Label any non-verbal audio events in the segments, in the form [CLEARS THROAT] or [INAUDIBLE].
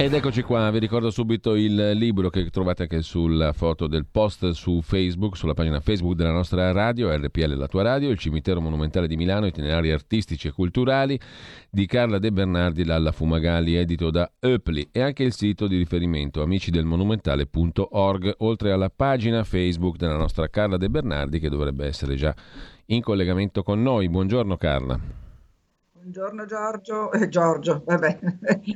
Ed eccoci qua, vi ricordo subito il libro che trovate anche sulla foto del post su Facebook, sulla pagina Facebook della nostra radio, RPL La tua radio, il cimitero monumentale di Milano, itinerari artistici e culturali di Carla De Bernardi Lalla Fumagalli, edito da Eupli e anche il sito di riferimento amicidelmonumentale.org, oltre alla pagina Facebook della nostra Carla De Bernardi che dovrebbe essere già in collegamento con noi. Buongiorno Carla. Buongiorno Giorgio, eh, Giorgio, vabbè,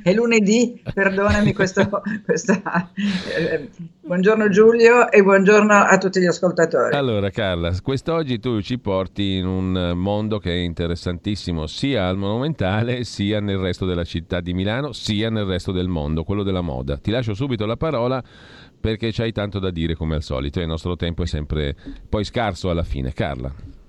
è lunedì, perdonami questo, questa, eh, buongiorno Giulio e buongiorno a tutti gli ascoltatori. Allora Carla, quest'oggi tu ci porti in un mondo che è interessantissimo sia al Monumentale sia nel resto della città di Milano, sia nel resto del mondo, quello della moda. Ti lascio subito la parola perché c'hai tanto da dire come al solito e il nostro tempo è sempre poi scarso alla fine. Carla.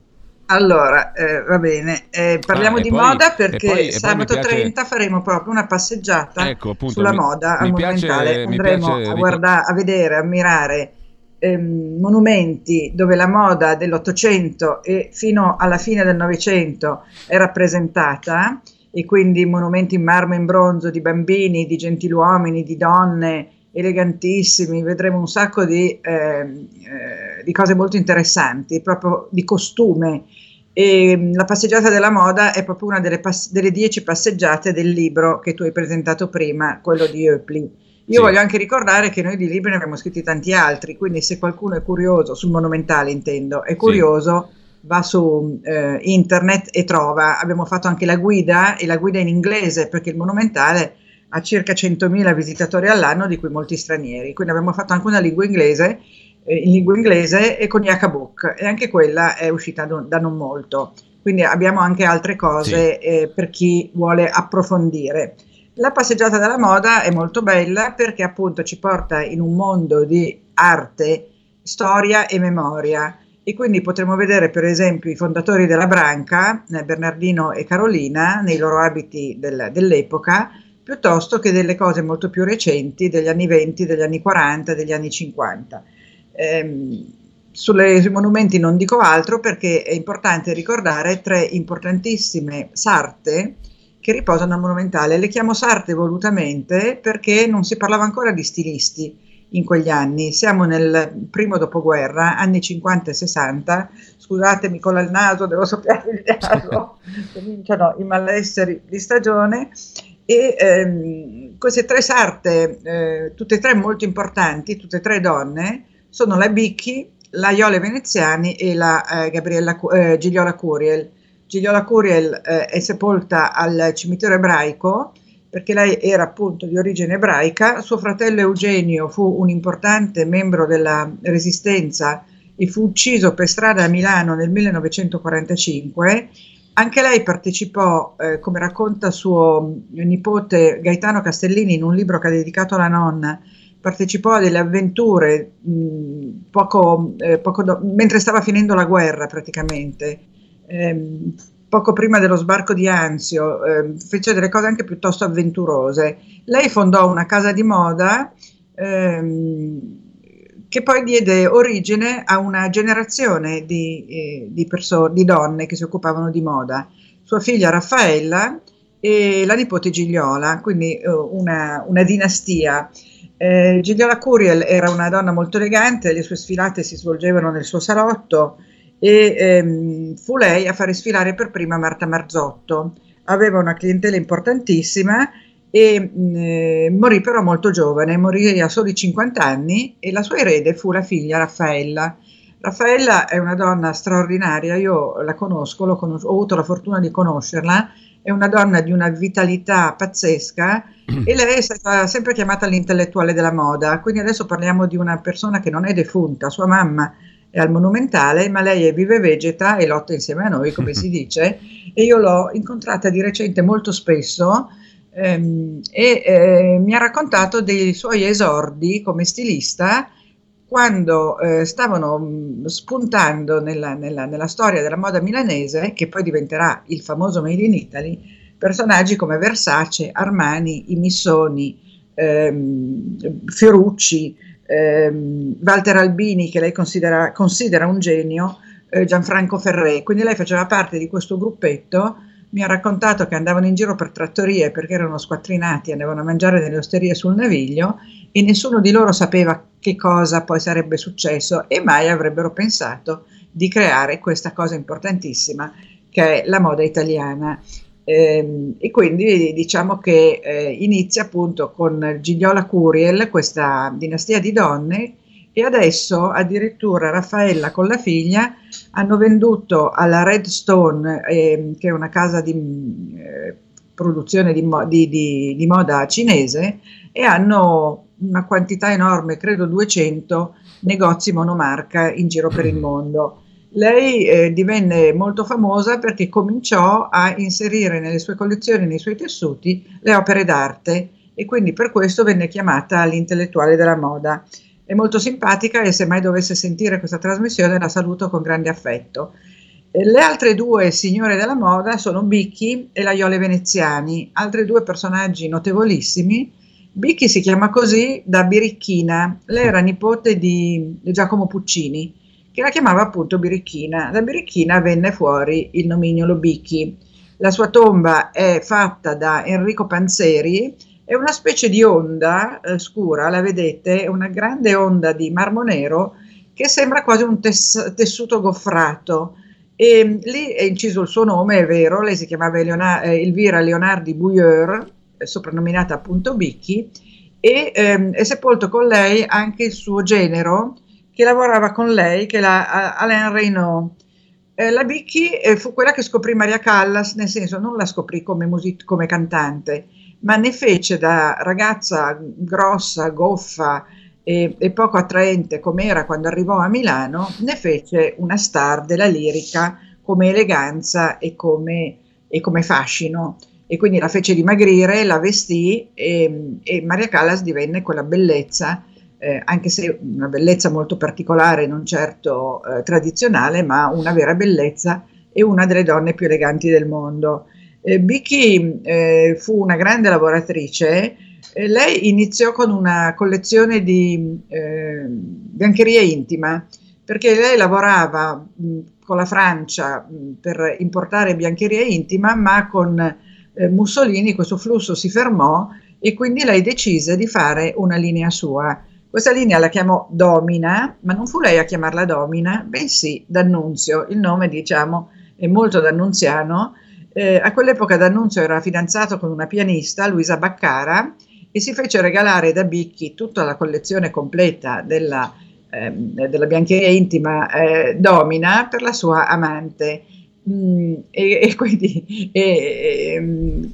Allora, eh, va bene, eh, parliamo ah, di poi, moda perché sabato piace... 30 faremo proprio una passeggiata ecco, appunto, sulla mi, moda al Monumentale. Andremo piace... a, guardare, a vedere, ammirare ehm, monumenti dove la moda dell'Ottocento e fino alla fine del Novecento è rappresentata e quindi monumenti in marmo e in bronzo di bambini, di gentiluomini, di donne, elegantissimi, vedremo un sacco di, eh, eh, di cose molto interessanti, proprio di costume. E mm, la passeggiata della moda è proprio una delle, pass- delle, dieci passeggiate del libro che tu hai presentato prima, quello di Eupli. Io sì. voglio anche ricordare che noi di libri ne abbiamo scritti tanti altri, quindi se qualcuno è curioso, sul monumentale intendo, è curioso, sì. va su eh, internet e trova. Abbiamo fatto anche la guida e la guida in inglese perché il monumentale ha circa 100.000 visitatori all'anno, di cui molti stranieri. Quindi abbiamo fatto anche una lingua inglese, eh, in lingua inglese e con Yaka Book, e anche quella è uscita do, da non molto. Quindi abbiamo anche altre cose sì. eh, per chi vuole approfondire. La passeggiata della moda è molto bella perché appunto ci porta in un mondo di arte, storia e memoria e quindi potremo vedere per esempio i fondatori della Branca, eh, Bernardino e Carolina, nei loro abiti del, dell'epoca, piuttosto che delle cose molto più recenti degli anni 20, degli anni 40, degli anni 50. Eh, sulle, sui monumenti non dico altro perché è importante ricordare tre importantissime sarte che riposano al monumentale. Le chiamo sarte volutamente perché non si parlava ancora di stilisti in quegli anni. Siamo nel primo dopoguerra, anni 50 e 60. Scusatemi con il naso, devo soffiare il naso, [LAUGHS] cominciano i malesseri di stagione e ehm, queste tre sarte, eh, tutte e tre molto importanti, tutte e tre donne, sono la Bicchi, la Iole Veneziani e la eh, Gabriella, eh, Gigliola Curiel. Gigliola Curiel eh, è sepolta al cimitero ebraico perché lei era appunto di origine ebraica, suo fratello Eugenio fu un importante membro della resistenza e fu ucciso per strada a Milano nel 1945 anche lei partecipò, eh, come racconta suo nipote Gaetano Castellini in un libro che ha dedicato alla nonna, partecipò a delle avventure mh, poco, eh, poco do- mentre stava finendo la guerra praticamente. Eh, poco prima dello sbarco di Anzio, eh, fece delle cose anche piuttosto avventurose. Lei fondò una casa di moda ehm, che poi diede origine a una generazione di, eh, di, perso- di donne che si occupavano di moda. Sua figlia Raffaella e la nipote Gigliola, quindi eh, una, una, dinastia. Eh, Gigliola Curiel era una donna molto elegante, le sue sfilate si svolgevano nel suo salotto e ehm, fu lei a fare sfilare per prima Marta Marzotto. Aveva una clientela importantissima e eh, morì però molto giovane, morì a soli 50 anni e la sua erede fu la figlia Raffaella. Raffaella è una donna straordinaria, io la conosco, conos- ho avuto la fortuna di conoscerla, è una donna di una vitalità pazzesca [CLEARS THROAT] e lei è stata sempre chiamata l'intellettuale della moda, quindi adesso parliamo di una persona che non è defunta, sua mamma è al Monumentale, ma lei è vive vegeta e lotta insieme a noi, come si [LAUGHS] dice, e io l'ho incontrata di recente molto spesso e eh, mi ha raccontato dei suoi esordi come stilista quando eh, stavano mm, spuntando nella, nella, nella, storia della moda milanese, che poi diventerà il famoso Made in Italy, personaggi come Versace, Armani, i Missoni, ehm, Fiorucci, ehm, Walter Albini, che lei considera, considera un genio, eh, Gianfranco Ferré. Quindi lei faceva parte di questo gruppetto. Mi ha raccontato che andavano in giro per trattorie perché erano squattrinati, andavano a mangiare nelle osterie sul naviglio e nessuno di loro sapeva che cosa poi sarebbe successo e mai avrebbero pensato di creare questa cosa importantissima che è la moda italiana. Eh, e quindi diciamo che eh, inizia appunto con Gigliola Curiel, questa dinastia di donne, e adesso addirittura Raffaella con la figlia hanno venduto alla Redstone, eh, che è una casa di eh, produzione di, di, di, di moda cinese, e hanno una quantità enorme, credo 200 negozi monomarca in giro per il mondo. Lei eh, divenne molto famosa perché cominciò a inserire nelle sue collezioni, nei suoi tessuti, le opere d'arte e quindi per questo venne chiamata l'intellettuale della moda. È molto simpatica e se mai dovesse sentire questa trasmissione la saluto con grande affetto. Eh, le altre due signore della moda sono Bicchi e la Iole Veneziani, altri due personaggi notevolissimi Bicchi si chiama così da Birichina, lei era nipote di Giacomo Puccini, che la chiamava appunto Birichina. Da Birichina venne fuori il nomignolo Bicchi. La sua tomba è fatta da Enrico Panzeri, è una specie di onda eh, scura, la vedete, una grande onda di marmo nero che sembra quasi un tes- tessuto goffrato. E mm, lì è inciso il suo nome, è vero, lei si chiamava Eleona- eh, Elvira Leonardi Bouilleur, soprannominata appunto Bicchi, e ehm, è sepolto con lei anche il suo genero che lavorava con lei, che la Alain Reynaud. Eh, la Bicchi eh, fu quella che scoprì Maria Callas, nel senso non la scoprì come, music- come cantante, ma ne fece da ragazza grossa, goffa e, e poco attraente come era quando arrivò a Milano, ne fece una star della lirica come eleganza e come, e come fascino e quindi la fece dimagrire, la vestì e, e Maria Callas divenne quella bellezza, eh, anche se una bellezza molto particolare, non certo eh, tradizionale, ma una vera bellezza e una delle donne più eleganti del mondo. Eh, Vicky eh, fu una grande lavoratrice, lei iniziò con una collezione di eh, biancheria intima, perché lei lavorava mh, con la Francia mh, per importare biancheria intima, ma con eh, Mussolini questo flusso si fermò e quindi lei decise di fare una linea sua. Questa linea la chiamò Domina, ma non fu lei a chiamarla Domina, bensì D'Annunzio, il nome diciamo è molto d'annunziano. Eh, a quell'epoca D'Annunzio era fidanzato con una pianista, Luisa Baccara, e si fece regalare da Bicchi tutta la collezione completa della, eh, della biancheria intima eh, Domina per la sua amante. Mm, e, e, quindi e, mm,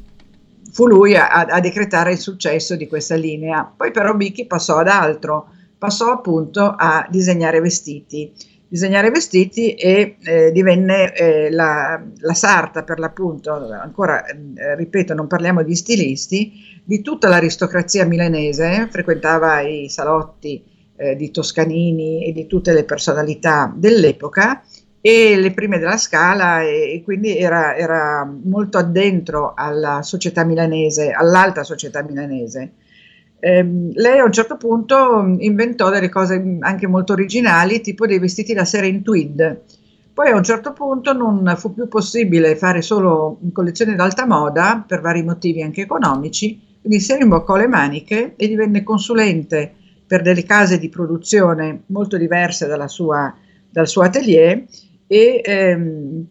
fu lui a, a, decretare il successo di questa linea. Poi però Bicchi passò ad altro, passò appunto a disegnare vestiti. Disegnare vestiti e eh, divenne eh, la, la, sarta per l'appunto, ancora eh, ripeto, non parliamo di stilisti, di tutta l'aristocrazia milanese, frequentava i salotti eh, di Toscanini e di tutte le personalità dell'epoca e le prime della Scala e, e quindi era, era, molto addentro alla società milanese, all'alta società milanese. Eh, lei a un certo punto inventò delle cose anche molto originali, tipo dei vestiti da sera in tweed. Poi a un certo punto non fu più possibile fare solo collezioni d'alta moda per vari motivi anche economici, quindi si rimboccò le maniche e divenne consulente per delle case di produzione molto diverse sua, dal suo atelier e, ehm,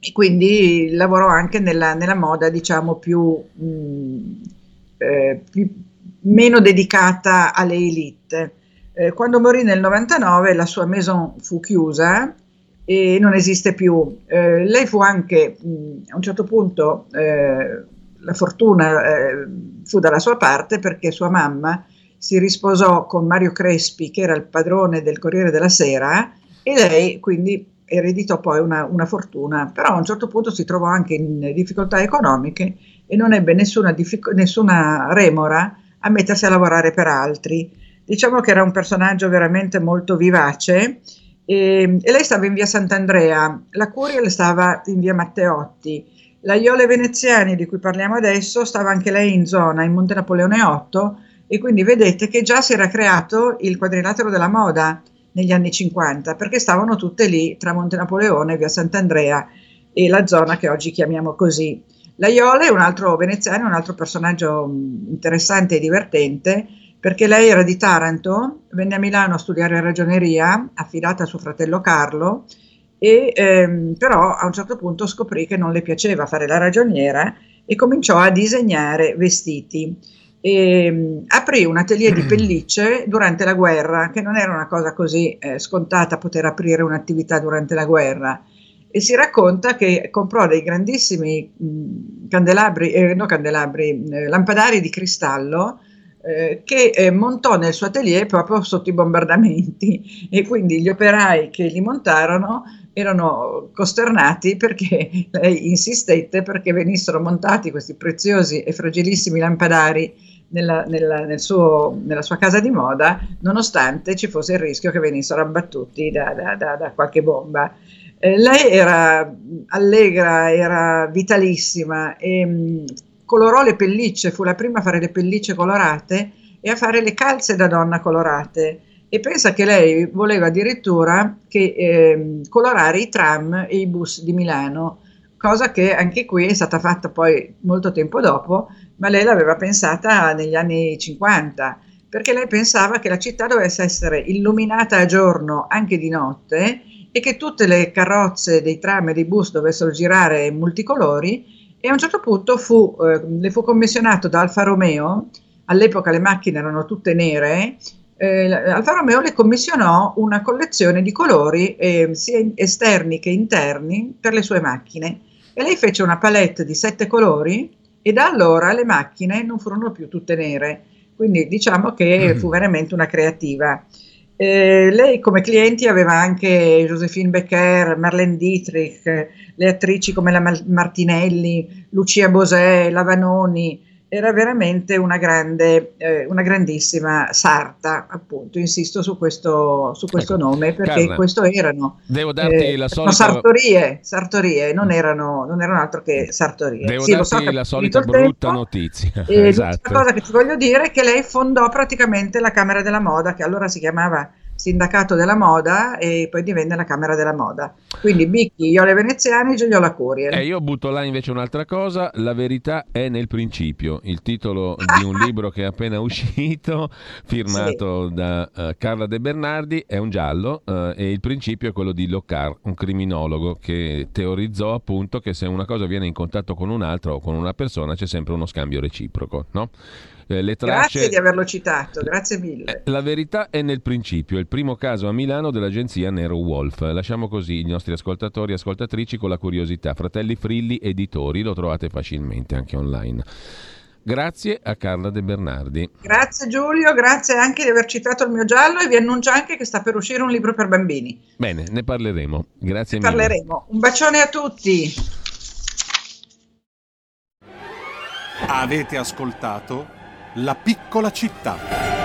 e quindi lavorò anche nella, nella moda diciamo più, mh, mm, eh, più, meno dedicata alle elite. Eh, quando morì nel 99 la sua maison fu chiusa e non esiste più. Eh, lei fu anche mh, a un certo punto eh, la fortuna eh, fu dalla sua parte perché sua mamma si risposò con Mario Crespi che era il padrone del Corriere della Sera e lei quindi ereditò poi una, una, fortuna, però a un certo punto si trovò anche in difficoltà economiche e non ebbe nessuna, diffic- nessuna remora a mettersi a lavorare per altri. Diciamo che era un personaggio veramente molto vivace e, e lei stava in via Sant'Andrea, la Curiel stava in via Matteotti, la Iole Veneziani di cui parliamo adesso stava anche lei in zona, in Monte Napoleone 8 e quindi vedete che già si era creato il quadrilatero della moda negli anni 50 perché stavano tutte lì tra Monte Napoleone, via Sant'Andrea e la zona che oggi chiamiamo così. La Iole è un altro veneziano, un altro personaggio interessante e divertente perché lei era di Taranto, venne a Milano a studiare ragioneria, affidata a suo fratello Carlo, e ehm, però a un certo punto scoprì che non le piaceva fare la ragioniera e cominciò a disegnare vestiti. E, ehm, aprì un atelier di [CLEARS THROAT] pellicce durante la guerra, che non era una cosa così eh, scontata poter aprire un'attività durante la guerra. E si racconta che comprò dei grandissimi mh, candelabri, eh, no candelabri, eh, lampadari di cristallo eh, che eh, montò nel suo atelier proprio sotto i bombardamenti. E quindi gli operai che li montarono erano costernati perché lei [LAUGHS] insistette perché venissero montati questi preziosi e fragilissimi lampadari nella, nella, nel suo, nella sua casa di moda, nonostante ci fosse il rischio che venissero abbattuti da, da, da, da qualche bomba. Eh, lei era allegra, era vitalissima e mh, colorò le pellicce, fu la prima a fare le pellicce colorate e a fare le calze da donna colorate. E pensa che lei voleva addirittura che, eh, colorare i tram e i bus di Milano, cosa che anche qui è stata fatta poi molto tempo dopo, ma lei l'aveva pensata negli anni 50, perché lei pensava che la città dovesse essere illuminata a giorno anche di notte e che tutte le carrozze dei tram e dei bus dovessero girare multicolori e a un certo punto fu, eh, le fu commissionato da Alfa Romeo, all'epoca le macchine erano tutte nere, eh, Alfa Romeo le commissionò una collezione di colori eh, sia esterni che interni per le sue macchine e lei fece una palette di sette colori e da allora le macchine non furono più tutte nere, quindi diciamo che mm. fu veramente una creativa. Eh, lei come clienti aveva anche Josephine Becker, Marlene Dietrich, le attrici come la Martinelli, Lucia Bosè, Lavanoni, era veramente una, grande, eh, una grandissima sarta, appunto, insisto su questo, su questo ecco, nome, perché Carla, questo erano. Devo darti eh, la solita... sartorie, sartorie non, erano, non erano altro che sartorie. Devo sì, darti so la solita brutta tempo, notizia. [LAUGHS] Esatto. La cosa che ti voglio dire è che lei fondò praticamente la Camera della Moda, che allora si chiamava sindacato della moda e poi divenne la Camera della Moda. Quindi Bicchi, Iole Veneziani, Giulio La Courier. Eh, io butto là invece un'altra cosa, La verità è nel principio, il titolo di un [LAUGHS] libro che è appena uscito, firmato sì. da uh, Carla De Bernardi, è un giallo uh, e il principio è quello di Locard, un criminologo che teorizzò appunto che se una cosa viene in contatto con un'altra o con una persona c'è sempre uno scambio reciproco, no? Eh, le tracce... Grazie di averlo citato, grazie mille. Eh, la verità è nel principio, il primo caso a Milano dell'agenzia Nero Wolf. Lasciamo così i nostri ascoltatori e ascoltatrici con la curiosità. Fratelli Frilli Editori, lo trovate facilmente anche online. Grazie a Carla De Bernardi. Grazie Giulio, grazie anche di aver citato il mio giallo e vi annuncio anche che sta per uscire un libro per bambini. Bene, ne parleremo. Grazie ne mille. Parleremo. Un bacione a tutti. Avete ascoltato la piccola città.